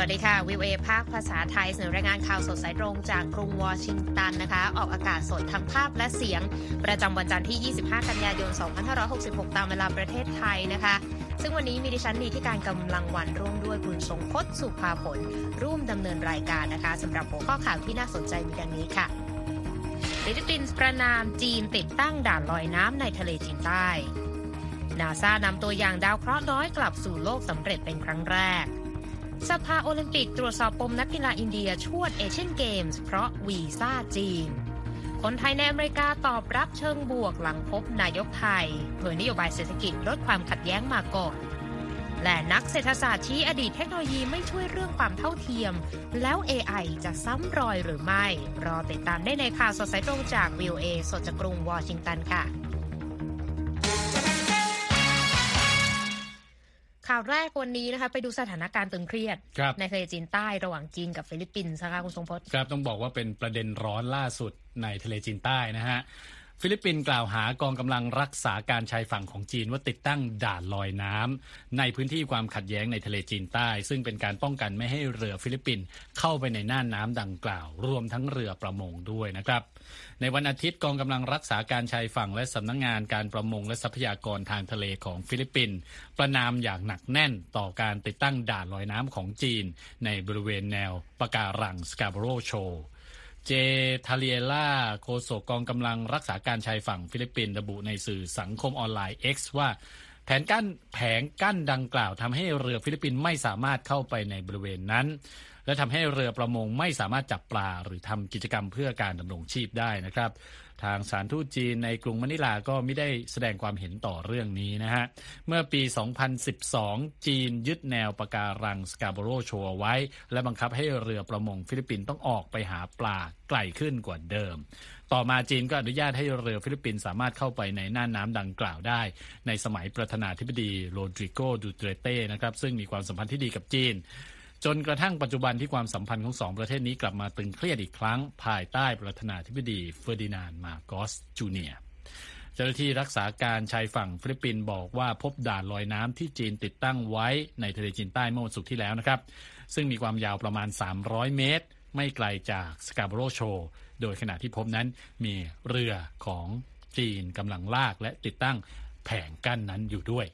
สวัสดีค่ะ วิวเอภาคภาษาไทยเสนอรายงานข่าวสดสายตรงจากกรุงวอชิงตันนะคะ ออกอากาศสดทั้งภาพและเสียง ประจำวันจันทร์ที่ 25 กันยายน 2566 ตามเวลาประเทศไทยนะคะ ซึ่งวันนี้มีดิฉันนีที่การกำลังวันร่วมด้วยคุณทรงพจน์สุภาผล ร่วมดำเนินรายการนะคะสำหรับหัวข้อข่าวที่น่าสนใจมีดังนี้ค่ะฟิลิปปินส์ประนามจีนติดตั้งด่านลอยน้ำในทะเลจีนใต้นาซานำตัวอย่างดาวเคราะห์น้อยกลับสู่โลกสำเร็จเป็นครั้งแรก สภาโอลิมปิกตรวจสอบปมนักกีฬาอินเดียชวดเอเชียนเกมส์เพราะวีซ่าจีน คนไทยในอเมริกาตอบรับเชิงบวกหลังพบนายกไทยเผยนโยบายเศรษฐกิจลดความขัดแย้งมาก่อนและนักเศรษฐศาสตร์ชี้อดีตเทคโนโลยีไม่ช่วยเรื่องความเท่าเทียม แล้ว AI จะซ้ำรอยหรือไม่ รอติดตามได้ในข่าวสดสายตรงจาก VOA สดจากกรุงวอชิงตันค่ะ ข่าวแรกวันนี้นะคะ ไปดูสถานการณ์ตึงเครียดครับในทะเลจีนใต้ระหว่างจีนกับฟิลิปปินส์นะคะคุณทรงพจน์ครับต้องบอกว่าเป็นประเด็นร้อนล่าสุดในทะเลจีนใต้นะฮะ ฟิลิปปินส์กล่าวหากองกำลังรักษาการชายฝั่งของจีนว่าติดตั้งด่านลอยน้ำในพื้นที่ความขัดแย้งในทะเลจีนใต้ ซึ่งเป็นการป้องกันไม่ให้เรือฟิลิปปินส์เข้าไปในน่านน้ำดังกล่าว รวมทั้งเรือประมงด้วยนะครับ ในวันอาทิตย์กองกำลังรักษาการชายฝั่งและสำนักงานการประมงและทรัพยากรทางทะเลของฟิลิปปินส์ประณามอย่างหนักแน่นต่อการติดตั้งด่านลอยน้ำของจีน ในบริเวณแนวปะการัง Scarborough Shoal เจทาร์เรียลาโฆษกกองกำลังรักษาการชายฝั่งฟิลิปปินส์ระบุในสื่อสังคมออนไลน์ X ว่าแผนกั้นแผงกั้นดังกล่าวทำให้เรือฟิลิปปินส์ไม่สามารถเข้าไปในบริเวณนั้น และทำให้เรือประมงไม่สามารถจับปลาหรือทำกิจกรรมเพื่อการดำรงชีพได้นะครับ ทางสารทูตจีนในกรุงมะนิลาก็ไม่ได้แสดงความเห็นต่อเรื่องนี้นะฮะ เมื่อปี 2012 จีนยึดแนวปะการัง Scarborough Shoal ไว้ และบังคับให้เรือประมงฟิลิปปินส์ต้องออกไปหาปลาไกลขึ้นกว่าเดิม ต่อมาจีนก็อนุญาตให้เรือฟิลิปปินส์สามารถเข้าไปในน่านน้ำดังกล่าวได้ ในสมัยประธานาธิบดีโรดริโกดูเตอร์เตนะครับซึ่งมีความสัมพันธ์ที่ดีกับจีน จนกระทั่งปัจจุบันที่ความสัมพันธ์ของสองประเทศนี้กลับมาตึงเครียดอีกครั้ง ภายใต้ประธานาธิบดีเฟอร์ดินานด์ มาร์กอสจูเนียร์เจ้าหน้าที่รักษาการชายฝั่งฟิลิปปินส์บอกว่าพบด่านลอยน้ำที่จีนติดตั้งไว้ในทะเลจีนใต้เมื่อวันศุกร์ที่แล้วนะครับ ซึ่งมีความยาวประมาณ 300 เมตร ไม่ไกลจาก Scarborough Shoal โดยขณะที่พบนั้นมีเรือของจีนกำลังลากและติดตั้งแผงกั้นนั้นอยู่ด้วย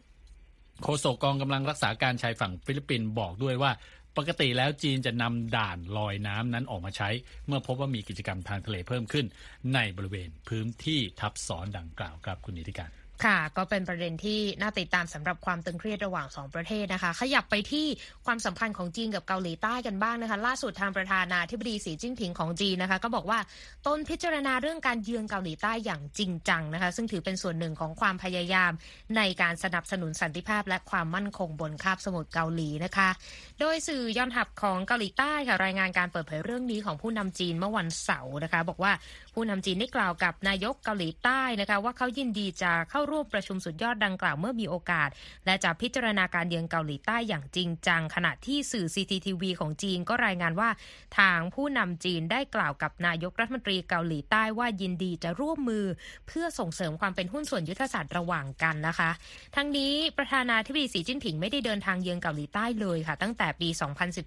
โฆษกกองกำลังรักษาการชายฝั่งฟิลิปปินส์บอกด้วยว่า ปกติแล้วจีนจะนำด่านลอยน้ำนั้นออกมาใช้ เมื่อพบว่ามีกิจกรรมทางทะเลเพิ่มขึ้น ในบริเวณพื้นที่ทับซ้อนดังกล่าวครับคุณนิติการ ค่ะ ก็เป็นประเด็นที่น่าติดตามสำหรับความตึงเครียดระหว่างสองประเทศนะคะ ขยับไปที่ความสัมพันธ์ของจีนกับเกาหลีใต้กันบ้างนะคะ ล่าสุดทางประธานาธิบดีสีจิ้นผิงของจีนนะคะ ก็บอกว่าตนพิจารณาเรื่องการเยือนเกาหลีใต้อย่างจริงจังนะคะ ซึ่งถือเป็นส่วนหนึ่งของความพยายาม ในการสนับสนุนสันติภาพ และความมั่นคงบนคาบสมุทรเกาหลีนะคะ โดยสื่อยอนหับของเกาหลีใต้ค่ะรายงานการเปิดเผยเรื่องนี้ของผู้นำจีนเมื่อวันเสาร์นะคะ บอกว่าผู้นำจีนได้กล่าวกับนายกเกาหลีใต้นะคะ ว่าเขายินดีจะเข้าร่วมประชุมสุดยอดดังกล่าวเมื่อมีโอกาส และจะพิจารณาการเยือนเกาหลีใต้อย่างจริงจัง ขณะที่สื่อ CCTV ของจีนก็รายงานว่า ทางผู้นำจีนได้กล่าวกับนายกรัฐมนตรีเกาหลีใต้ว่ายินดีจะร่วมมือ เพื่อส่งเสริมความเป็นหุ้นส่วนยุทธศาสตร์ระหว่างกันนะคะ ทั้งนี้ประธานาธิบดีสีจิ้นผิงไม่ได้เดินทางเยือนเกาหลีใต้เลยค่ะ ตั้งแต่ปี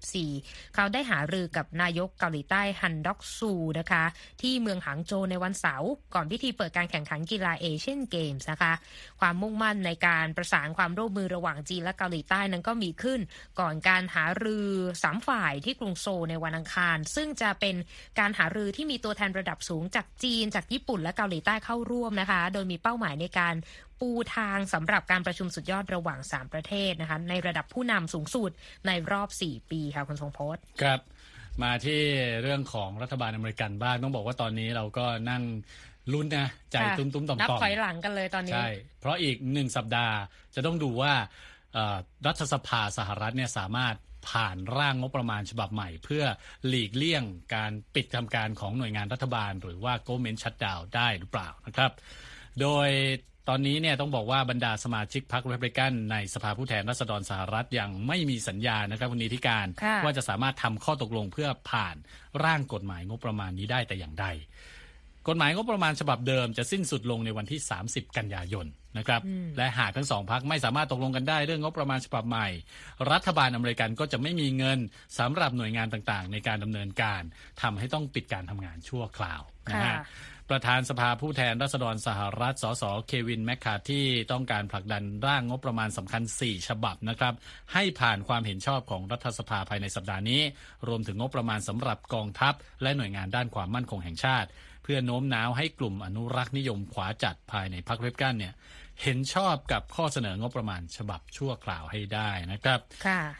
2014 เขาได้หารือกับนายกเกาหลีใต้ฮันด็อกซูนะคะ ที่เมืองหางโจวในวันเสาร์ก่อนพิธีเปิดการแข่งขันกีฬาเอเชียนเกมส์นะคะความมุ่งมั่นในการประสานความร่วมมือระหว่างจีนและเกาหลีใต้นั้นก็มีขึ้น ก่อนการหารือสามฝ่ายที่กรุงโซลในวันอังคาร ซึ่งจะเป็นการหารือที่มีตัวแทนระดับสูงจากจีน จากญี่ปุ่นและเกาหลีใต้เข้าร่วมนะคะ โดยมีเป้าหมายในการปูทางสำหรับการประชุมสุดยอดระหว่าง 3 ประเทศนะคะในระดับผู้นำสูงสุดในรอบ 4 ปีค่ะคุณทรงพจน์ครับมาที่เรื่องของรัฐบาลอเมริกันบ้างต้องบอกว่าตอนนี้เราก็นั่ง ลุ้นนะใจค่ะตุ้มตุ้มๆต่อมนับต่อมถอยหลังกันเลยตอนนี้ใช่เพราะอีกหนึ่งสัปดาห์จะต้องดูว่าเอ่อรัฐสภาสหรัฐเนี่ยสามารถผ่านร่างงบประมาณฉบับใหม่ เพื่อหลีกเลี่ยงการปิดทำการของหน่วยงานรัฐบาล หรือว่า government shutdown ได้หรือเปล่านะครับ โดยตอนนี้เนี่ยต้องบอกว่าบรรดาสมาชิกพรรครีพับลิกันในสภาผู้แทนราษฎรสหรัฐยังไม่มีสัญญาณนะครับคุณนิติการค่ะว่าจะสามารถทำข้อตกลงเพื่อผ่านร่างกฎหมายงบประมาณนี้ได้แต่อย่างใด กฎหมายงบประมาณฉบับเดิมจะสิ้นสุดลงในวันที่ 30 กันยายนนะครับ และหากทั้งสองพักไม่สามารถตกลงกันได้เรื่องงบประมาณฉบับใหม่ รัฐบาลอเมริกันก็จะไม่มีเงินสำหรับหน่วยงานต่างๆ ในการดำเนินการทำให้ต้องปิดการทำงานชั่วคราวนะฮะประธานสภาผู้แทนราษฎรสหรัฐ สส เควินแมคคาที่ต้องการผลักดันร่างงบประมาณสำคัญ 4 ฉบับนะครับ ให้ผ่านความเห็นชอบของรัฐสภาภายในสัปดาห์นี้ รวมถึงงบประมาณสำหรับกองทัพ และหน่วยงานด้านความมั่นคงแห่งชาติเพื่อโน้มน้าวให้กลุ่มอนุรักษ์นิยมขวาจัดภายในพรรคเรปกันเนี่ยเห็นชอบกับข้อเสนองบประมาณฉบับชั่วคราวให้ได้นะครับ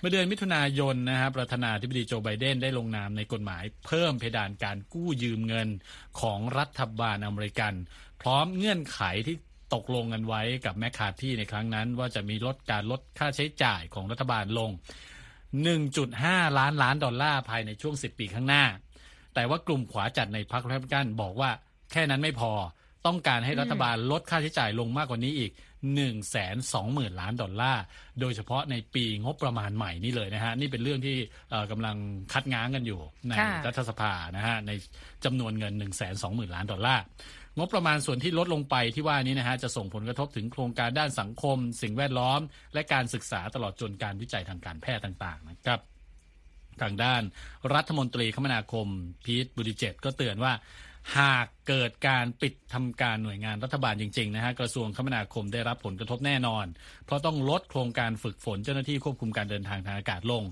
เมื่อเดือนมิถุนายนนะครับประธานาธิบดีโจไบเดนได้ลงนามในกฎหมายเพิ่มเพดานการกู้ยืมเงินของรัฐบาลอเมริกัน พร้อมเงื่อนไขที่ตกลงกันไว้กับแมคคาที่ในครั้งนั้น ว่าจะมีลดการลดค่าใช้จ่ายของรัฐบาลลง 1.5 ล้านล้านดอลลาร์ภายในช่วง 10 ปีข้างหน้า แต่ว่ากลุ่มขวาจัดในพรรครีพับลิกันบอกว่าแค่นั้นไม่พอต้องการให้รัฐบาลลดค่าใช้จ่ายลงมากกว่านี้อีก 1 2 0 0 0 0 ล้านดอลลาร์ โดยเฉพาะในปีงบประมาณใหม่นี่เลยนะฮะ นี่เป็นเรื่องที่เอ่อกำลังคัดง้างกันอยู่ในค่ะรัฐสภานะฮะ ในจำนวนเงิน 1 2 0 0 0 0 ล้านดอลลาร์ งบประมาณส่วนที่ลดลงไปที่ว่านี้นะฮะ จะส่งผลกระทบถึงโครงการด้านสังคม สิ่งแวดล้อม และการศึกษาตลอดจนการวิจัยทางการแพทย์ต่าง ๆ นะครับ ทางด้านรัฐมนตรีคมนาคม พีทบุริเจตก็เตือนว่า หากเกิดการปิดทำการหน่วยงานรัฐบาลจริงๆนะฮะกระทรวงคมนาคมได้รับผลกระทบแน่นอน เพราะต้องลดโครงการฝึกฝนเจ้าหน้าที่ควบคุมการเดินทางทางอากาศลง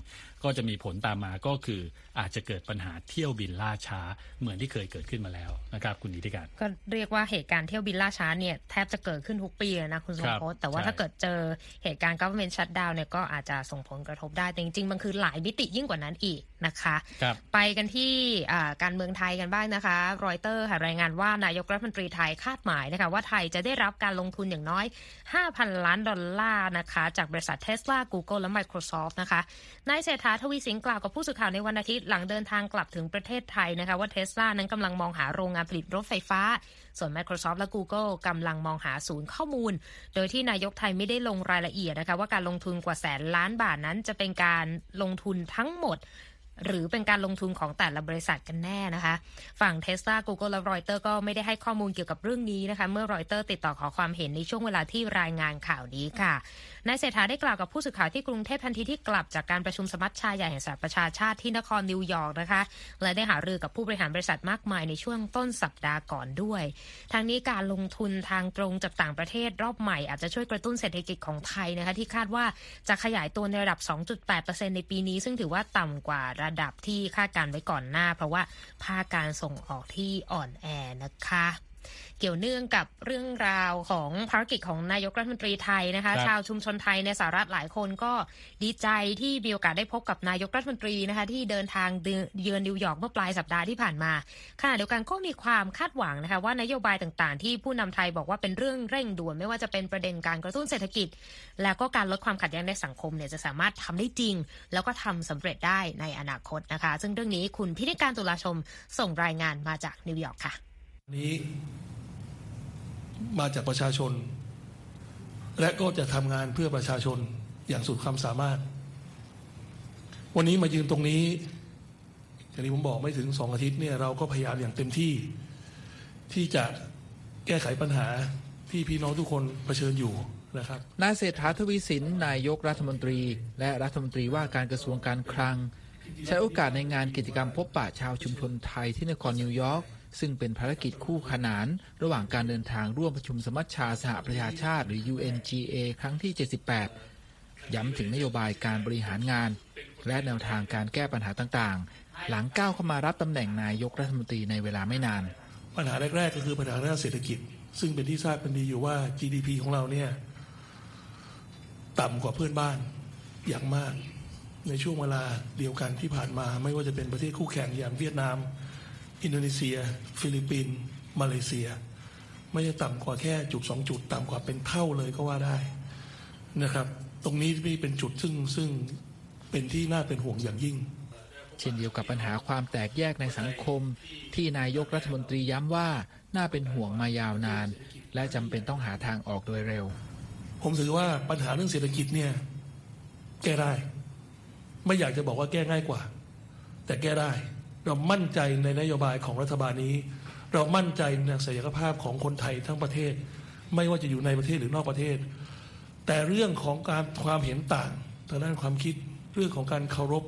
ก็จะมีผลตามมาก็คืออาจจะเกิดปัญหาเที่ยวบินล่าช้าเหมือนที่เคยเกิดขึ้นมาแล้วนะครับ คุณนิติการก็เรียกว่าเหตุการณ์เที่ยวบินล่าช้าเนี่ยแทบจะเกิดขึ้นทุกปีเลยนะคุณสมพศแต่ว่าใช่ถ้าเกิดเจอเหตุการณ์ government shutdown เนี่ยก็อาจจะส่งผลกระทบได้แต่จริงๆมันคือหลายมิติยิ่งกว่านั้นอีกนะคะครับไปกันที่อ่าการเมืองไทยกันบ้างนะคะ รอยเตอร์ค่ะรายงานว่านายกรัฐมนตรีไทยคาดหมายนะคะว่าไทยจะได้รับการลงทุนอย่างน้อย 5,000 ล้านดอลลาร์นะคะ จากบริษัท Tesla Google และ Microsoft นะคะนายเศรษฐาทวีสินกล่าวกับผู้สื่อข่าวในวันอาทิตย์หลังเดินทางกลับถึงประเทศไทยนะคะว่าเทสลานั้นกำลังมองหาโรงงานผลิตรถไฟฟ้า ส่วน Microsoft และ Google กำลังมองหาศูนย์ข้อมูล โดยที่นายกไทยไม่ได้ลงรายละเอียดนะคะว่าการลงทุนกว่าแสนล้านบาทนั้นจะเป็นการลงทุนทั้งหมด หรือเป็นการลงทุนของแต่ละบริษัทกันแน่นะคะ ฝั่ง Tesla Google และรอยเตอร์ก็ไม่ได้ให้ข้อมูลเกี่ยวกับเรื่องนี้นะคะ เมื่อรอยเตอร์ติดต่อขอความเห็นในช่วงเวลาที่รายงานข่าวนี้ค่ะนายเศรษฐาได้กล่าวกับผู้สื่อข่าวที่กรุงเทพทันทีที่กลับจากการประชุมสมัชชาใหญ่แห่งสหประชาชาติที่นครนิวยอร์กนะคะและได้หารือกับผู้บริหารบริษัทมากมายในช่วงต้นสัปดาห์ก่อนด้วยทางนี้การลงทุนทางตรงจากต่างประเทศรอบใหม่อาจจะช่วยกระตุ้นเศรษฐกิจของไทยนะคะที่คาดว่าจะขยายตัวในระดับ 2.8%ในปีนี้ ซึ่งถือว่าต่ำกว่าระระดับที่คาดการไว้ก่อนหน้า เพราะว่าภาคการส่งออกที่อ่อนแอนะคะ เกี่ยวเนื่องกับเรื่องราวของภารกิจของนายกรัฐมนตรีไทยนะคะครับชาวชุมชนไทยในสหรัฐหลายคนก็ดีใจที่มีโอกาสได้พบกับนายกรัฐมนตรีนะคะที่เดินทางเยือนนิวยอร์กเมื่อปลายสัปดาห์ที่ผ่านมาขณะเดียวกันก็มีความคาดหวังนะคะว่านโยบายต่างๆ ที่ผู้นำไทยบอกว่าเป็นเรื่องเร่งด่วนไม่ว่าจะเป็นประเด็นการกระตุ้นเศรษฐกิจ แล้วก็การลดความขัดแย้งในสังคมเนี่ยจะสามารถทำได้จริง แล้วก็ทำสำเร็จได้ในอนาคตนะคะ ซึ่งเรื่องนี้คุณพิธีการตุลาชมส่งรายงานมาจากนิวยอร์กค่ะนี้ มาจากประชาชน และก็จะทำงานเพื่อประชาชนอย่างสุดความสามารถ วันนี้มายืนตรงนี้อย่างที่ผมบอกไม่ถึงสองอาทิตย์เนี่ยเราก็พยายามอย่างเต็มที่ ที่จะแก้ไขปัญหาที่พี่น้องทุกคนเผชิญอยู่นะครับนายเศรษฐาทวีสินนายกรัฐมนตรี และรัฐมนตรีว่าการกระทรวงการคลัง ใช้โอกาสในงานกิจกรรมพบปะชาวชุมชนไทยที่นครนิวยอร์ก ซึ่งเป็นภารกิจคู่ขนาน ระหว่างการเดินทางร่วมประชุมสมัชชาสหประชาชาติ หรือ UNGA ครั้งที่ 78 ย้ำถึงนโยบายการบริหารงาน และแนวทางการแก้ปัญหาต่างๆ หลังก้าวเข้ามารับตำแหน่งนายกรัฐมนตรีในเวลาไม่นาน ปัญหาแรกๆก็คือปัญหาด้านเศรษฐกิจ ซึ่งเป็นที่ทราบกันดีอยู่ว่า GDP ของเราเนี่ยต่ำกว่าเพื่อนบ้านอย่างมาก ในช่วงเวลาเดียวกันที่ผ่านมา ไม่ว่าจะเป็นประเทศคู่แข่งอย่างเวียดนาม อินโดนีเซีย ฟิลิปปินส์มาเลเซีย ไม่ใช่ต่ำกว่าแค่จุดสองจุดต่ำกว่าเป็นเท่าเลยก็ว่าได้นะครับ ตรงนี้เป็นจุดซึ่งซึ่งเป็นที่น่าเป็นห่วงอย่างยิ่ง เช่นเดียวกับปัญหาความแตกแยกในสังคม ที่นายกรัฐมนตรีย้ำว่าน่าเป็นห่วงมายาวนาน และจำเป็นต้องหาทางออกโดยเร็ว ผมถือว่าปัญหาเรื่องเศรษฐกิจเนี่ยแก้ได้ ไม่อยากจะบอกว่าแก้ง่ายกว่า แต่แก้ได้ เรามั่นใจในนโยบายของรัฐบาลนี้ เรามั่นใจในศักยภาพของคนไทยทั้งประเทศ ไม่ว่าจะอยู่ในประเทศหรือนอกประเทศ แต่เรื่องของการความเห็นต่างทางด้านความคิดเรื่องของการเคารพ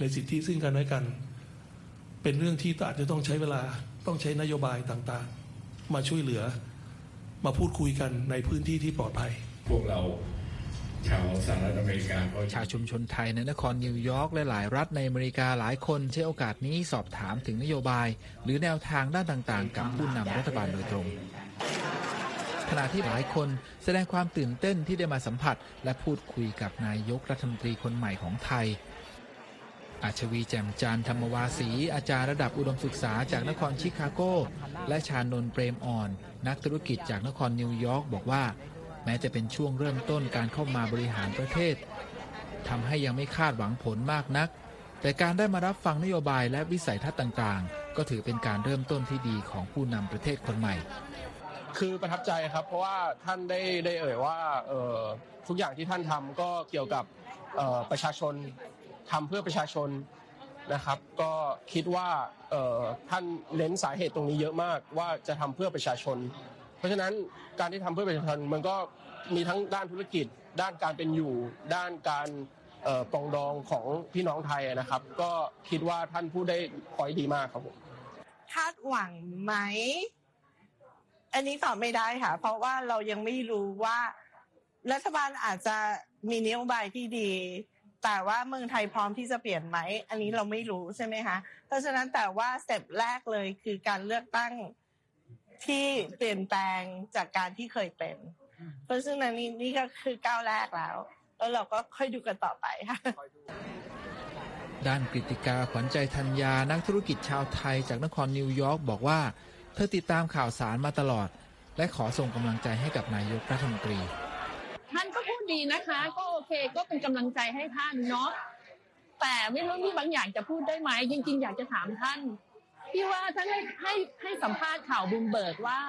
ในสิทธิซึ่งกันและกัน เป็นเรื่องที่อาจจะต้องใช้เวลาต้องใช้นโยบายต่างๆ มาช่วยเหลือ มาพูดคุยกันในพื้นที่ที่ปลอดภัย พวกเรา ชาวสหรัฐอเมริกาชาวชุมชนไทยในนครนิวยอร์กและหลายรัฐในอเมริกาหลายคนใช้โอกาสนี้สอบถามถึงนโยบาย หรือแนวทางด้านต่างๆ กับผู้นำรัฐบาลโดยตรงขณะที่หลายคนแสดงความตื่นเต้นที่ได้มาสัมผัส และพูดคุยกับนายกรัฐมนตรีคนใหม่ของไทย อาชวีแจ่มจันทร์ธรรมวาสี อาจารย์ระดับอุดมศึกษาจากนครชิคาโก และชานนเปรมอ่อน นักธุรกิจจากนครนิวยอร์กบอกว่า แม้จะเป็นช่วงเริ่มต้นการเข้ามาบริหารประเทศทำให้ยังไม่คาดหวังผลมากนัก แต่การได้มารับฟังนโยบายและวิสัยทัศน์ต่างๆ ก็ถือเป็นการเริ่มต้นที่ดีของผู้นำประเทศคนใหม่ คือประทับใจครับ เพราะว่าท่านได้ได้เอ่ยว่าเออทุกอย่างที่ท่านทำก็เกี่ยวกับเออประชาชนทำเพื่อประชาชนนะครับ ก็คิดว่าเออท่านเน้นสาเหตุตรงนี้เยอะมากว่าจะทำเพื่อประชาชน ราะฉะนั้นการที่ทำเพื่อประชาชนมันก็มีทั้งด้านธุรกิจ ด้านการเป็นอยู่ ด้านการปองดองของพี่น้องไทยนะครับ ก็คิดว่าท่านพูดได้พอยดีมากครับผมคาดหวังไหม อันนี้ตอบไม่ได้ค่ะ เพราะว่าเรายังไม่รู้ว่า รัฐบาลอาจจะมีนโยบายที่ดี แต่ว่าเมืองไทยพร้อมที่จะเปลี่ยนไหม อันนี้เราไม่รู้ใช่ไหมคะเพราะฉะนั้นแต่ว่า step แรกเลยคือการเลือกตั้ง ที่เปลี่ยนแปลงจากการที่เคยเป็น เพราะฉะนั้นนี่นี่ก็คือก้าวแรกแล้ว แล้วเราก็ค่อยดูกันต่อไปค่ะด้านกฤติกาขวัญใจธัญญานักธุรกิจชาวไทยจากนครนิวยอร์กบอกว่า เธอติดตามข่าวสารมาตลอด และขอส่งกำลังใจให้กับนายกรัฐมนตรี ท่านก็พูดดีนะคะ ก็โอเคก็เป็นกำลังใจให้ท่านเนาะแต่ไม่รู้มีบางอย่างจะพูดได้ไหมจริงๆอยากจะถามท่าน พี่ว่าท่านให้ให้ให้สัมภาษณ์ข่าวบุมเบิร์กว่า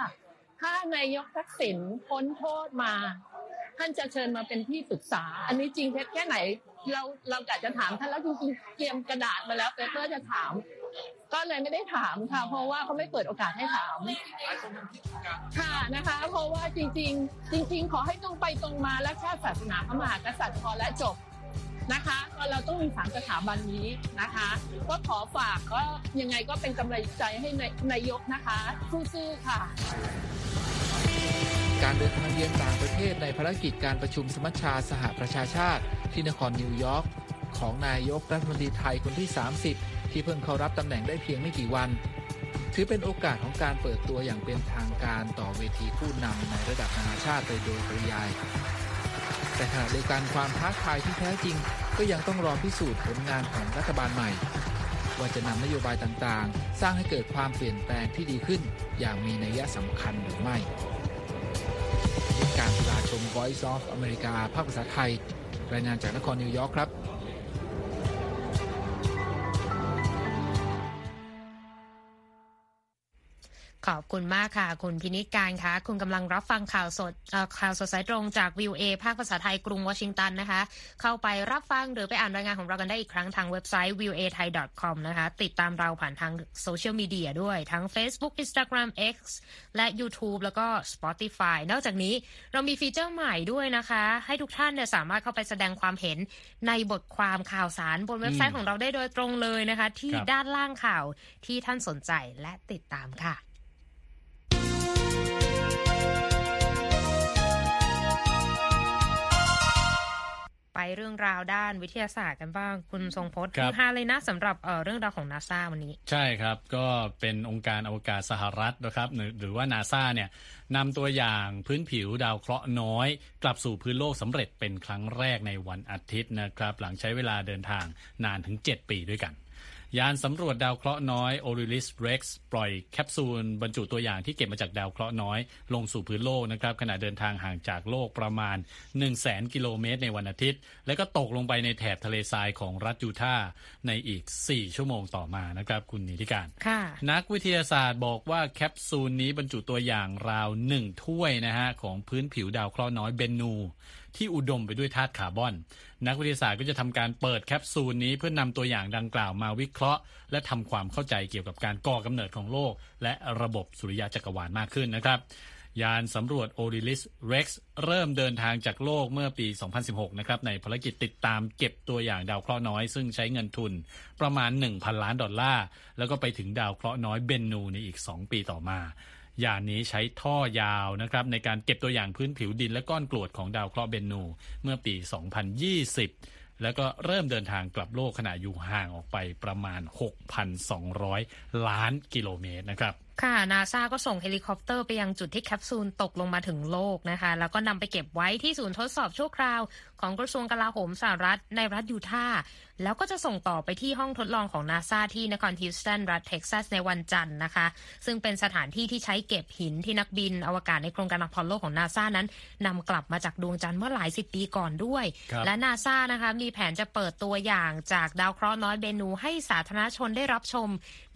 ถ้านายกทักษิณพ้นโทษมา ท่านจะเชิญมาเป็นที่ปรึกษา อันนี้จริงเท็จแค่ไหน เราเรากะจะถามท่านแล้วจริงๆเตรียมกระดาษมาแล้วเปเปอร์จะถาม ก็เลยไม่ได้ถามค่ะ เพราะว่าเขาไม่เปิดโอกาสให้ถาม ค่ะนะคะ เพราะว่าจริง ๆ จริง ๆ ขอให้ตรงไปตรงมาและชาติศาสนาพระมหากษัตริย์พอและจบ นะคะก็เราต้องมีสามสถาบันนี้นะคะ ก็ขอฝากก็ยังไงก็เป็นกำลังใจให้นายนายกนะคะสู้ๆค่ะ การเดินทางเยือนต่างประเทศในภารกิจการประชุมสมัชชาสหประชาชาติ ที่นครนิวยอร์กของนายกรัฐมนตรีไทยคนที่ 30 ที่เพิ่งเข้ารับตำแหน่งได้เพียงไม่กี่วัน ถือเป็นโอกาสของการเปิดตัวอย่างเป็นทางการต่อเวทีผู้นำในระดับนานาชาติไปโดยปริยาย แต่ขณะเดียวกันความท้าทายที่แท้จริง ก็ยังต้องรอพิสูจน์ผลงานของรัฐบาลใหม่ ว่าจะนำนโยบายต่างๆ สร้างให้เกิดความเปลี่ยนแปลงที่ดีขึ้น อย่างมีนัยสำคัญหรือไม่ การลาชม Voice of America ภาคภาษาไทย รายงานจากนครนิวยอร์กครับ ขอบคุณมากค่ะ คุณพินิจการคะคุณกำลังรับฟังข่าวสดเอ่อข่าวสดสายตรงจากวิวเอภาคภาษาไทยกรุงวอชิงตันนะคะ เข้าไปรับฟังหรือไปอ่านรายงานของเรากันได้อีกครั้งทางเว็บไซต์ v i e w a t h a i c o m นะคะ ติดตามเราผ่านทางโซเชียลมีเดียด้วยทั้ง Facebook Instagram X และ YouTube แล้วก็ Spotify นอกจากนี้เรามีฟีเจอร์ใหม่ด้วยนะคะ ให้ทุกท่านเนี่ยสามารถเข้าไปแสดงความเห็นในบทความข่าวสารบนเว็บไซต์ของเราได้โดยตรงเลยนะคะ ที่ครับด้านล่างข่าวที่ท่านสนใจและติดตามค่ะ ไปเรื่องราวด้านวิทยาศาสตร์กันบ้างคุณทรงพจน์ครับฮาเลยนะสำหรับเอ่อเรื่องราวของนาซาวันนี้ ใช่ครับก็เป็นองค์การอวกาศสหรัฐนะครับหรือหรือว่านาซาเนี่ยนำตัวอย่างพื้นผิวดาวเคราะห์น้อย กลับสู่พื้นโลกสำเร็จเป็นครั้งแรกในวันอาทิตย์นะครับ หลังใช้เวลาเดินทางนานถึง 7 ปีด้วยกัน ยานสำรวจดาวเคราะห์น้อย Orilis Rex ปล่อยแคปซูลบรรจุตัวอย่างที่เก็บมาจากดาวเคราะห์น้อย ลงสู่พื้นโลกนะครับขณะเดินทางห่างจากโลกประมาณ 1 0 0 0 0แกิโลเมตรในวันอาทิตย์ แล้วก็ตกลงไปในแถบทะเลทรายของรัฐยูทาห์ในอีก 4 ชั่วโมงต่อมานะครับ คุณนิติการค่ะนักวิทยาศาสตร์บอกว่าแคปซูลนี้บรรจุตัวอย่างราวหนึ่งถ้วยนะฮะของพื้นผิวดาวเคราะห์น้อยเบนนูที่อุดมไปด้วยธาตุคาร์บอน นักวิทยาศาสตร์ก็จะทำการเปิดแคปซูลนี้เพื่อนำตัวอย่างดังกล่าวมาวิเคราะห์ และทำความเข้าใจเกี่ยวกับการก่อกำเนิดของโลก และระบบสุริยะจักรวาลมากขึ้นนะครับ ยานสำรวจ Osiris Rex เริ่มเดินทางจากโลกเมื่อปี 2016 นะครับ ในภารกิจติดตามเก็บตัวอย่างดาวเคราะห์น้อย ซึ่งใช้เงินทุนประมาณ 1,000 ล้านดอลลาร์ แล้วก็ไปถึงดาวเคราะห์น้อยเบนนูในอีก 2 ปีต่อมา ยานนี้ใช้ท่อยาวนะครับในการเก็บตัวอย่างพื้นผิวดินและก้อนกรวดของดาวเคราะห์เบนนูเมื่อปี 2020 แล้วก็เริ่มเดินทางกลับโลกขณะอยู่ห่างออกไปประมาณ 6,200 ล้านกิโลเมตรนะครับ ค่ะนาซาก็ส่งเฮลิคอปเตอร์ไปยังจุดที่แคปซูลตกลงมาถึงโลกนะคะ แล้วก็นำไปเก็บไว้ที่ศูนย์ทดสอบชั่วคราว ของกระทรวงกลาโหมสหรัฐในรัฐยูทาห์แล้วก็จะส่งต่อไปที่ห้องทดลองของนาซาที่นครฮิวสตันรัฐเท็กซัสในวันจันทร์นะคะ ซึ่งเป็นสถานที่ที่ใช้เก็บหินที่นักบิน อวกาศในโครงการอพอลโลของนาซานั้นนำกลับมาจากดวงจันทร์เมื่อหลายสิบปีก่อนด้วยครับและนาซานะคะมีแผนจะเปิดตัวอย่างจากดาวเคราะห์น้อยเบนนูให้สาธารณชนได้รับชม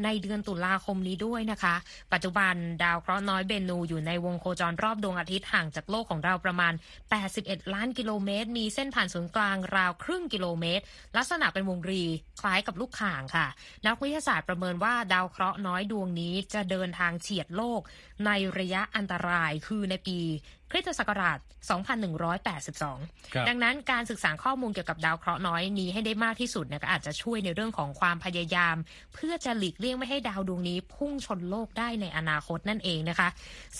ในเดือนตุลาคมนี้ด้วยนะคะปัจจุบันดาวเคราะห์น้อยเบนนูอยู่ในวงโคจรรอบดวงอาทิตย์ห่างจากโลกของเราประมาณ 81 ล้านกิโลเมตร มีเส้นผ่านศูนย์กลางราวครึ่งกิโลเมตร ลักษณะเป็นวงรีคล้ายกับลูกข่างค่ะ นักวิทยาศาสตร์ประเมินว่าดาวเคราะห์น้อยดวงนี้จะเดินทางเฉียดโลกในระยะอันตรายคือในปี คริสตศักราช 2182ครับดังนั้นการศึกษาข้อมูลเกี่ยวกับดาวเคราะห์น้อยนี้ให้ได้มากที่สุดเนี่ยก็อาจจะช่วยในเรื่องของความพยายาม เพื่อจะหลีกเลี่ยงไม่ให้ดาวดวงนี้พุ่งชนโลกได้ในอนาคตนั่นเองนะคะ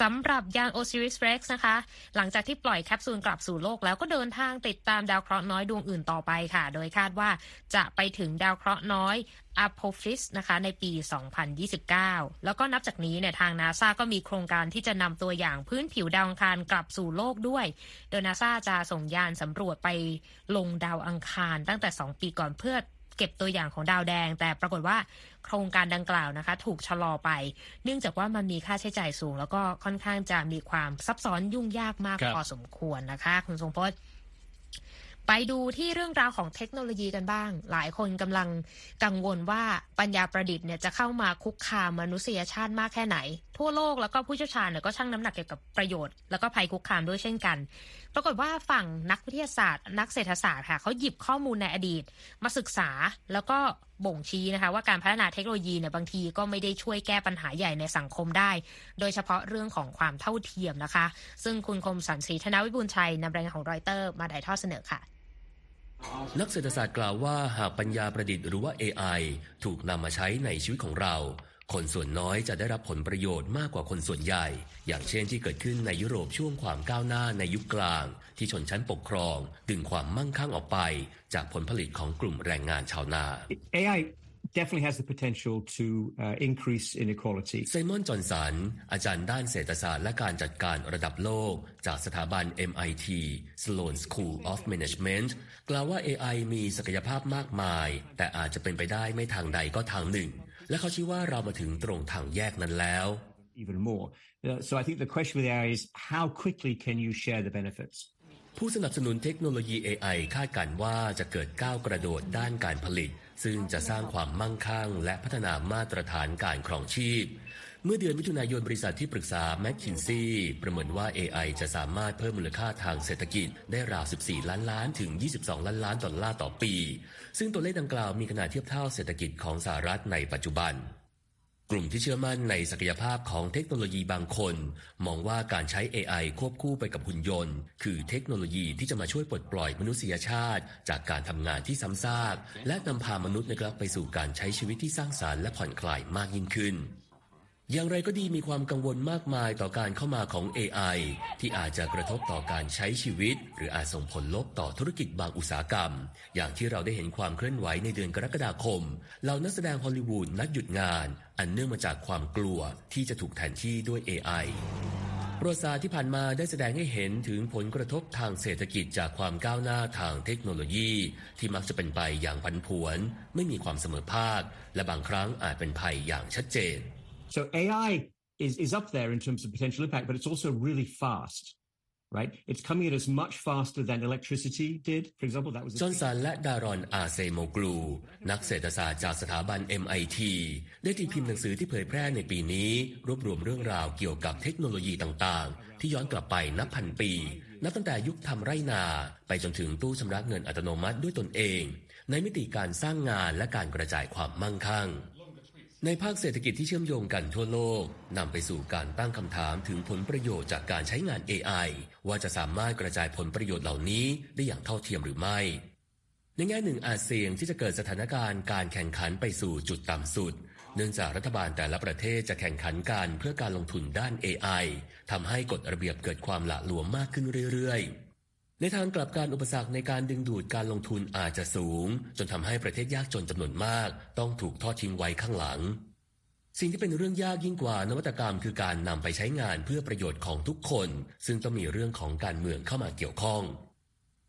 สำหรับยาน Osiris Rex นะคะ หลังจากที่ปล่อยแคปซูลกลับสู่โลกแล้วก็เดินทางติดตามดาวเคราะห์น้อยดวงอื่นต่อไปค่ะ โดยคาดว่าจะไปถึงดาวเคราะห์น้อย a p o p h i s นะคะในปี 2029 แล้วก็นับจากนี้เนี่ยทางนาซาก็มีโครงการที่จะนำตัวอย่างพื้นผิวดาวอังคารกลับสู่โลกด้วย โดยนาซาจะส่งยานสำรวจไปลงดาวอังคารตั้งแต่ 2 ปีก่อนเพื่อเก็บตัวอย่างของดาวแดง แต่ปรากฏว่าโครงการดังกล่าวนะคะ ถูกชะลอไป เนื่องจากว่ามันมีค่าใช้จ่ายสูง แล้วก็ค่อนข้างจะมีความซับซ้อนยุ่งยากมากครับพอสมควรนะคะ คุณทรงพจน์ ไปดูที่เรื่องราวของเทคโนโลยีกันบ้าง หลายคนกำลังกังวลว่าปัญญาประดิษฐ์เนี่ยจะเข้ามาคุกคามมนุษยชาติมากแค่ไหน ทั่วโลกแล้วก็ผู้เชี่ยวชาญเนี่ยก็ชั่งน้ำหนักเกี่ยวกับประโยชน์ แล้วก็ภัยคุกคามด้วยเช่นกัน ปรากฏว่าฝั่งนักวิทยาศาสตร์ นักเศรษฐศาสตร์ค่ะเขาหยิบข้อมูลในอดีต มาศึกษาแล้วก็บ่งชี้นะคะว่าการพัฒนาเทคโนโลยีเนี่ยบางทีก็ไม่ได้ช่วยแก้ปัญหาใหญ่ในสังคมได้ โดยเฉพาะเรื่องของความเท่าเทียมนะคะ ซึ่งคุณคมสันต์ศรีธนวิบูลชัยนำรายงานของรอยเตอร์มาถ่ายทอดเสนอค่ะ นักเศรษฐศาสตร์กล่าวว่าหากปัญญาประดิษฐ์หรือว่า AI ถูกนำมาใช้ในชีวิตของเรา คนส่วนน้อยจะได้รับผลประโยชน์มากกว่าคนส่วนใหญ่ อย่างเช่นที่เกิดขึ้นในยุโรปช่วงความก้าวหน้าในยุคกลาง ที่ชนชั้นปกครอง ดึงความมั่งคั่งออกไป จากผลผลิตของกลุ่มแรงงานชาวนา AI definitely has the potential to uh, increase inequality. ไซมอนจอห์นสันอาจารย์ด้านเศรษฐศาสตร์และการจัดการระดับโลก จากสถาบัน MIT Sloan School of Management กล่าวว่า AI มีศักยภาพมากมาย แต่อาจจะเป็นไปได้ไม่ทางใดก็ทางหนึ่ง และเขาชี้ว่าเรามาถึงตรงทางแยกนั้นแล้ว even more. Uh, so I think the question with AI is how quickly can you share the benefits? ผู้สนับสนุนเทคโนโลยี AI คาดการณ์ว่าจะเกิดก้าวกระโดดด้านการผลิต ซึ่งจะสร้างความมั่งคั่ง และพัฒนามาตรฐานการครองชีพ เมื่อเดือนมิถุนายนบริษัทที่ปรึกษา m c k i n s e y ประเมินว่า AI จะสามารถเพิ่มมูลค่าทางเศรษฐกิจได้ราว 14 ล้านล้านถึง 22 ล้านล้านดอลลาร์ต่อปี ซึ่งตัวเลขดังกล่าวมีขนาดเทียบเท่าเศรษฐกิจของสหรัฐในปัจจุบัน กลุ่มที่เชื่อมั่นในศักยภาพของเทคโนโลยีบางคน มองว่าการใช้ AI ควบคู่ไปกับหุ่นยนต์ คือเทคโนโลยีที่จะมาช่วยปลดปล่อยมนุษยชาติ จากการทำงานที่ซ้ำซาก และนำพามนุษย์นะครับไปสู่การใช้ชีวิตที่สร้างสารรค์และผ่อนคลายมากยิ่งขึ้น อย่างไรก็ดีมีความกังวลมากมายต่อการเข้ามาของ AI ที่อาจจะกระทบต่อการใช้ชีวิต หรืออาจส่งผลลบต่อธุรกิจบางอุตสาหกรรม อย่างที่เราได้เห็นความเคลื่อนไหวในเดือนกรกฎาคมเหล่านักแสดงฮอลลีวูดนัดหยุดงาน อันเนื่องมาจากความกลัวที่จะถูกแทนที่ด้วย AI ประวัติศาสตร์ที่ผ่านมาได้แสดงให้เห็นถึงผลกระทบทางเศรษฐกิจจากความก้าวหน้าทางเทคโนโลยี ที่มักจะเป็นไปอย่างผันผวน ไม่มีความเสมอภาค และบางครั้งอาจเป็นภัยอย่างชัดเจน So AI is, is up there in terms of potential impact, but it's also really fast, right? It's coming at us much faster than electricity did. For example, that was จอห์นสันและดารอนอาเซโมกลู นักเศรษฐศาสตร์จากสถาบัน MIT ได้ตีพิมพ์หนังสือที่เผยแพร่ในปีนี้ รวบรวมเรื่องราวเกี่ยวกับเทคโนโลยีต่างๆ ที่ย้อนกลับไปนับพันปี นับตั้งแต่ยุคทำไรนา ไปจนถึงตู้ชำระเงินอัตโนมัติด้วยตนเอง ในมิติการสร้างงานและการกระจายความมั่งคั่ง ในภาคเศรษฐกิจที่เชื่อมโยงกันทั่วโลกนำไปสู่การตั้งคำถามถึงผลประโยชน์จากการใช้งาน AI ว่าจะสามารถกระจายผลประโยชน์เหล่านี้ได้อย่างเท่าเทียมหรือไม่ ในแง่หนึ่งอาจเสี่ยงที่จะเกิดสถานการณ์การแข่งขันไปสู่จุดต่ำสุด เนื่องจากรัฐบาลแต่ละประเทศจะแข่งขันกันเพื่อการลงทุนด้าน AI ทำให้กฎระเบียบเกิดความหละหลวมมากขึ้นเรื่อยๆ ในทางกลับการอุปสรรคในการดึงดูดการลงทุนอาจจะสูง จนทำให้ประเทศยากจนจำนวนมาก ต้องถูกทอดทิ้งไว้ข้างหลัง สิ่งที่เป็นเรื่องยากยิ่งกว่านวัตกรรมคือการนำไปใช้งานเพื่อประโยชน์ของทุกคน ซึ่งต้องมีเรื่องของการเมืองเข้ามาเกี่ยวข้อง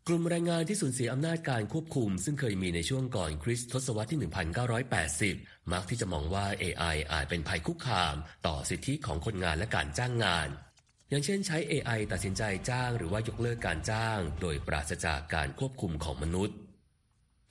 กลุ่มแรงงานที่สูญเสียอำนาจการควบคุม ซึ่งเคยมีในช่วงก่อนคริสต์ทศวรรษที่ 1980 มักที่จะมองว่า AI อาจเป็นภัยคุกคาม ต่อสิทธิของคนงานและการจ้างงาน อย่างเช่นใช้ AI ตัดสินใจจ้างหรือว่ายกเลิกการจ้าง โดยปราศจากการควบคุมของมนุษย์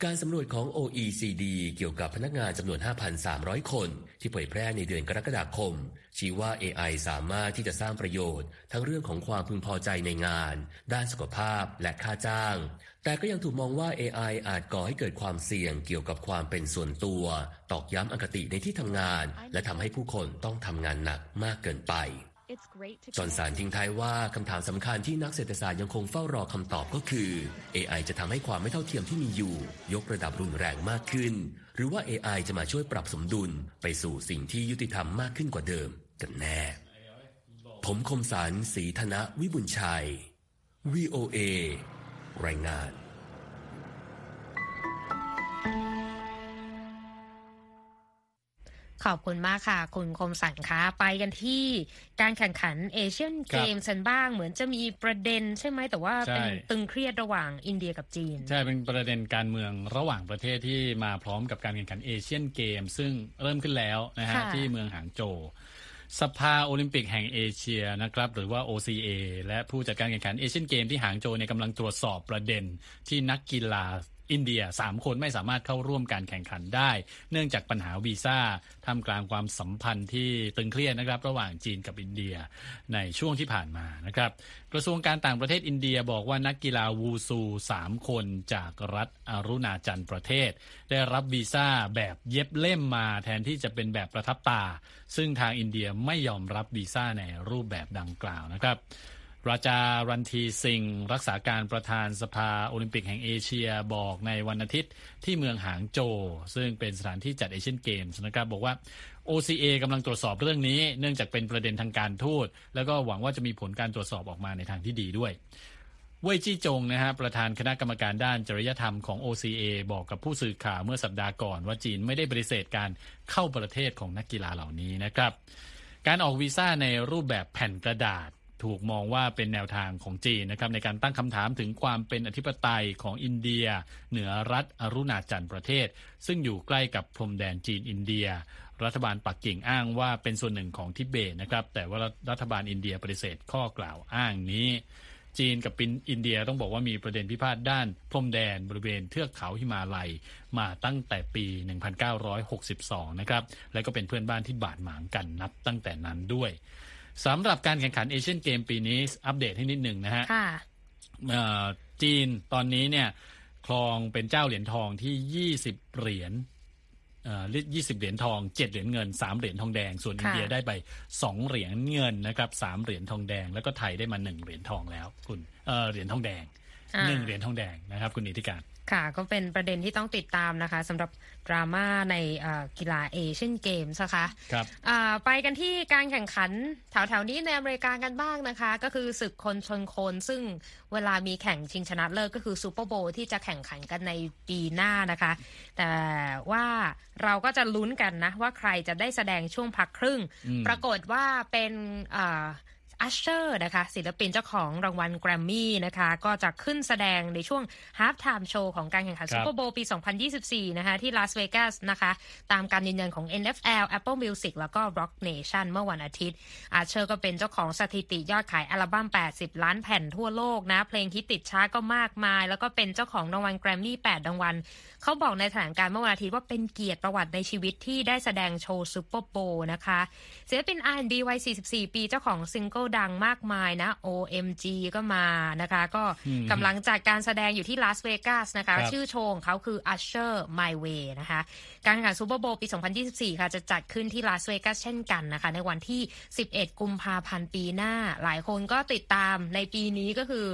การสำรวจของ OECD เกี่ยวกับพนักงานจำนวน 5,300 คน ที่เผยแพร่ในเดือนกรกฎาคม ชี้ว่า AI สามารถที่จะสร้างประโยชน์ ทั้งเรื่องของความพึงพอใจในงาน ด้านสุขภาพและค่าจ้าง แต่ก็ยังถูกมองว่า AI อาจก่อให้เกิดความเสี่ยงเกี่ยวกับความเป็นส่วนตัว ตอกย้ำอคติในที่ทำงาน และทำให้ผู้คนต้องทำงานหนักมากเกินไป จอนสันทิ้งท้ายว่าคำถามสำคัญที่นักเศรษฐศาสตร์ยังคงเฝ้ารอคำตอบก็คือ AI จะทำให้ความไม่เท่าเทียมที่มีอยู่ ยกระดับรุนแรงมากขึ้น หรือว่า AI จะมาช่วยปรับสมดุล ไปสู่สิ่งที่ยุติธรรมมากขึ้นกว่าเดิมกันแน่ ผมคมสารสีธนะวิบุญชัย VOA รายงาน ขอบคุณมากค่ะ คุณคมสันคะไปกันที่การแข่งขันเอเชียนเกมส์กันบ้าง เหมือนจะมีประเด็นใช่ไหมแต่ว่าเป็นตึงเครียดระหว่างอินเดียกับจีน ใใช่ เป็นประเด็นการเมืองระหว่างประเทศที่มาพร้อมกับการแข่งขันเอเชียนเกมส์ ซึ่งเริ่มขึ้นแล้วนะฮะที่เมืองหางโจวสภาโอลิมปิกแห่งเอเชียนะครับหรือว่า OCA และผู้จัดการแข่งขันเอเชียนเกมส์ที่หางโจวเนี่ยกำลังตรวจสอบประเด็นที่นักกีฬา อินเดีย 3 คนไม่สามารถเข้าร่วมการแข่งขันได้ เนื่องจากปัญหาวีซ่าท่ามกลางความสัมพันธ์ที่ตึงเครียดนะครับ ระหว่างจีนกับอินเดียในช่วงที่ผ่านมานะครับ กระทรวงการต่างประเทศอินเดียบอกว่านักกีฬาวูซู 3 คนจากรัฐอรุณาจันประเทศ ได้รับวีซ่าแบบเย็บเล่มมาแทนที่จะเป็นแบบประทับตา ซึ่งทางอินเดียไม่ยอมรับวีซ่าในรูปแบบดังกล่าวนะครับ ราจารันทีสิงรักษาการประธานสภาโอลิมปิกแห่งเอเชียบอกในวันอาทิตย์ที่เมืองหางโจซึ่งเป็นสถานที่จัดเอเชียนเกมส์นะครับบอกว่า OCA กำลังตรวจสอบเรื่องนี้ เนื่องจากเป็นประเด็นทางการทูตแล้วก็หวังว่าจะมีผลการตรวจสอบออกมาในทางที่ดีด้วยเว่ยจี้จงนะฮะประธานคณะกรรมการด้านจริยธรรมของ OCA บอกกับผู้สื่อข่าวเมื่อสัปดาห์ก่อน ว่าจีนไม่ได้ปฏิเสธการเข้าประเทศของนักกีฬาเหล่านี้นะครับ การออกวีซ่าในรูปแบบแผ่นกระดาษ ถูกมองว่าเป็นแนวทางของจีนนะครับในการตั้งคำถามถึงความเป็นอธิปไตยของอินเดีย เหนือรัฐอรุณาจันประเทศ ซึ่งอยู่ใกล้กับพรมแดนจีนอินเดีย รัฐบาลปักกิ่งอ้างว่าเป็นส่วนหนึ่งของทิเบตนะครับแต่ว่ารัฐบาลอินเดียปฏิเสธข้อกล่าวอ้างนี้ จีนกับอินเดียต้องบอกว่ามีประเด็นพิพาทด้าน พรมแดนบริเวณเทือกเขาหิมาลัย มาตั้งแต่ปี 1962 นะครับและก็เป็นเพื่อนบ้านที่บาดหมางกันนับตั้งแต่นั้นด้วย สำหรับการแข่งขันเอเชียนเกมปีนี้อัปเดตให้นิดหนึ่งนะฮะจีนตอนนี้เนี่ยครองเป็นเจ้าเหรียญทองที่ 20 เหรียญยี่สิบเหรียญทองเจ็ดเหรียญเงินสามเหรียญทองแดง ส่วนอินเดียได้ไปสองเหรียญเงินนะครับสามเหรียญทองแดง แล้วก็ไทยได้มาหนึ่งเหรียญทองแล้ว คุณเหรียญทองแดงหนึ่งเหรียญทองแดงนะครับ คุณนิติการ ค่ะก็เป็นประเด็นที่ต้องติดตามนะคะสำหรับดราม่าในกีฬาเอเชียนเกมส์นะคะครับไปกันที่การแข่งขันแถวๆนี้ในอเมริกากันบ้างนะคะ ก็คือศึกคนชนคน ซึ่งเวลามีแข่งชิงชนะเลิศก็คือ Super Bowl ที่จะแข่งขันกันในปีหน้านะคะ แต่ว่าเราก็จะลุ้นกันนะ ว่าใครจะได้แสดงช่วงพักครึ่ง ปรากฏว่าเป็น Usher นะคะ ศิลปินเจ้าของรางวัลแกรมมี่นะคะ ก็จะขึ้นแสดงในช่วง halftime show ของการแข่งขัน Super Bowl ปี 2024 นะคะ ที่ลาสเวกัสนะคะ ตามการยืนยันของ NFL Apple Music แล้วก็ Roc Nation เมื่อวันอาทิตย์Usher ก็เป็นเจ้าของสถิติยอดขายอัลบั้ม 80 ล้านแผ่นทั่วโลกนะ เพลงฮิตติดชาร์ตก็มากมาย แล้วก็เป็นเจ้าของรางวัลแกรมมี่ 8 รางวัลเขาบอกในแถลงการณ์เมื่อวันอาทิตย์ว่าเป็นเกียรติประวัติในชีวิตที่ได้แสดงโชว์ Super Bowl นะคะศิลปิน R&B วัย 44 ปีเจ้าของซิงเกิลดังมากมายนะ OMG ก็มานะคะ ก็อืมกำลังจัดการแสดงอยู่ที่ลาสเวกัสนะคะครับชื่อโชว์ของเขาคือ Usher My Way นะคะ การแข่งขัน Super Bowl ปี 2024 ค่ะ จะจัดขึ้นที่ลาสเวกัสเช่นกันนะคะ ในวันที่ 11 กุมภาพันธ์ปีหน้า หลายคนก็ติดตามในปีนี้ก็คือ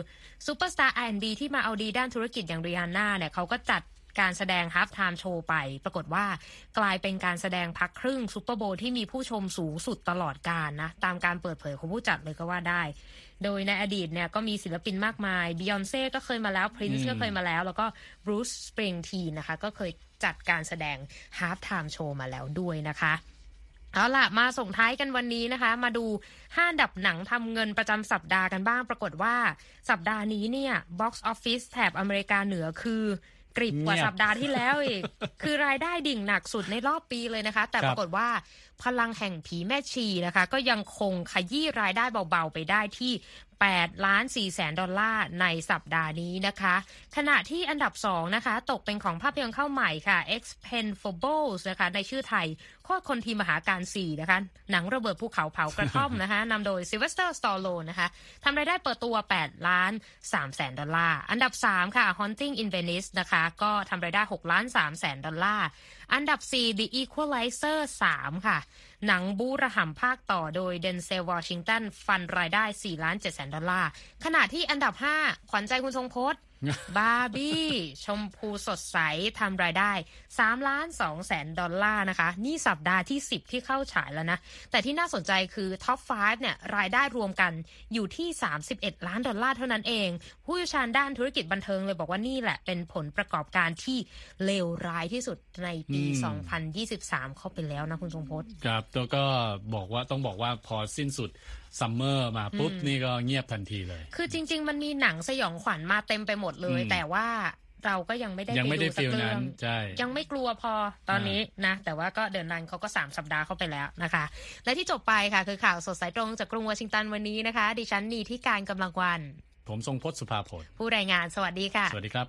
ซูเปอร์สตาร์ R&B ที่มาเอาดีด้านธุรกิจอย่างริฮานน่าเนี่ยเขาก็จัด การแสดงฮ a ล์ฟไทม์โชว์ไป ปรากฏว่ากลายเป็นการแสดงพักครึ่ง Super Bowl ที่มีผู้ชมสูงสุดตลอดกาลนะ ตามการเปิดเผยของผู้จัดเลยก็ว่าได้ โดยในอดีตเนี่ยก็มีศิลปินมากมายบิยอนเซ่ก็เคยมาแล้ว Prince อืมก็เคยมาแล้ว แล้วก็บรูซสปริงทีนะคะ ก็เคยจัดการแสดงฮ a ล์ฟไทม์โชว์มาแล้วด้วยนะคะเอาล่ะ มาส่งท้ายกันวันนี้นะคะ มาดู5อันดับหนังทำเงินประจำสัปดาห์กันบ้าง ปรากฏว่าสัปดาห์นี้เนี่ย Box Office แถบอเมริกาเหนือคือ กริบกว่าเงียบสัปดาห์ที่แล้วอีก คือรายได้ดิ่งหนักสุดในรอบปีเลยนะคะ แต่ครับปรากฏว่าพลังแห่งผีแม่ชีนะคะ ก็ยังคงขยี้รายได้เบาๆไปได้ที่ 8ล้าน4แสนดอลลาร์ในสัปดาห์นี้นะคะ ขณะที่อันดับ 2 นะคะ ตกเป็นของภาพยนตร์เข้าใหม่ค่ะ Expendables นะคะ ในชื่อไทยโคตรคนทีมหาการ 4 นะคะ หนังระเบิดภูเขาเผากระท่อมนะคะนำโดย Sylvester Stallone นะคะทำรายได้เปิดตัว 8 ล้าน3แสนดอลลาร์ อันดับ 3 ค่ะ Haunting in Venice นะคะ ก็ทำรายได้ 6 ล้าน3แสนดอลลาร์ อันดับ 4 The Equalizer 3 ค่ะ หนังบู๊ระห่ำภาคต่อโดยเดนเซลวอชิงตันฟันรายได้4ล้าน7แสนดอลลาร์ขณะที่อันดับ 5 ขวัญใจคุณทรงพจน์บาร์บี้ ชมพูสดใสทำรายได้3ล้าน2แสนดอลลาร์นะคะ นี่สัปดาห์ที่ 10 ที่เข้าฉายแล้วนะ แต่ที่น่าสนใจคือ top 5 เนี่ย รายได้รวมกันอยู่ที่ 31 ล้านดอลลาร์เท่านั้นเอง ผู้เชี่ยวชาญด้านธุรกิจบันเทิงเลยบอกว่านี่แหละเป็นผลประกอบการที่เลวร้ายที่สุดในปีอืม2023 เข้าไปแล้วนะคุณทรงพจน์ครับแล้วก็บอกว่าต้องบอกว่าพอสิ้นสุด summer มาปุ๊บอืมนี่ก็เงียบทันทีเลย คือจริง ๆ มันมีหนังสยองขวัญมาเต็มไปหมดเลยอืมแต่ว่าเราก็ยังไม่ได้ยังไม่ได้ไปสักเรื่นั้นใช่ยังไม่กลัวพอตอนนี้นะ แต่ว่าก็ The Nun เขาก็ 3 สัปดาห์เข้าไปแล้วนะคะ และที่จบไปค่ะ คือข่าวสดสายตรงจากกรุงวอชิงตันวันนี้นะคะ ดิฉันนีธิกาญจน์ กำลังวรรณ ผมทรงพจน์สุภาผลผู้รายงานสวัสดีค่ะ สวัสดีครับ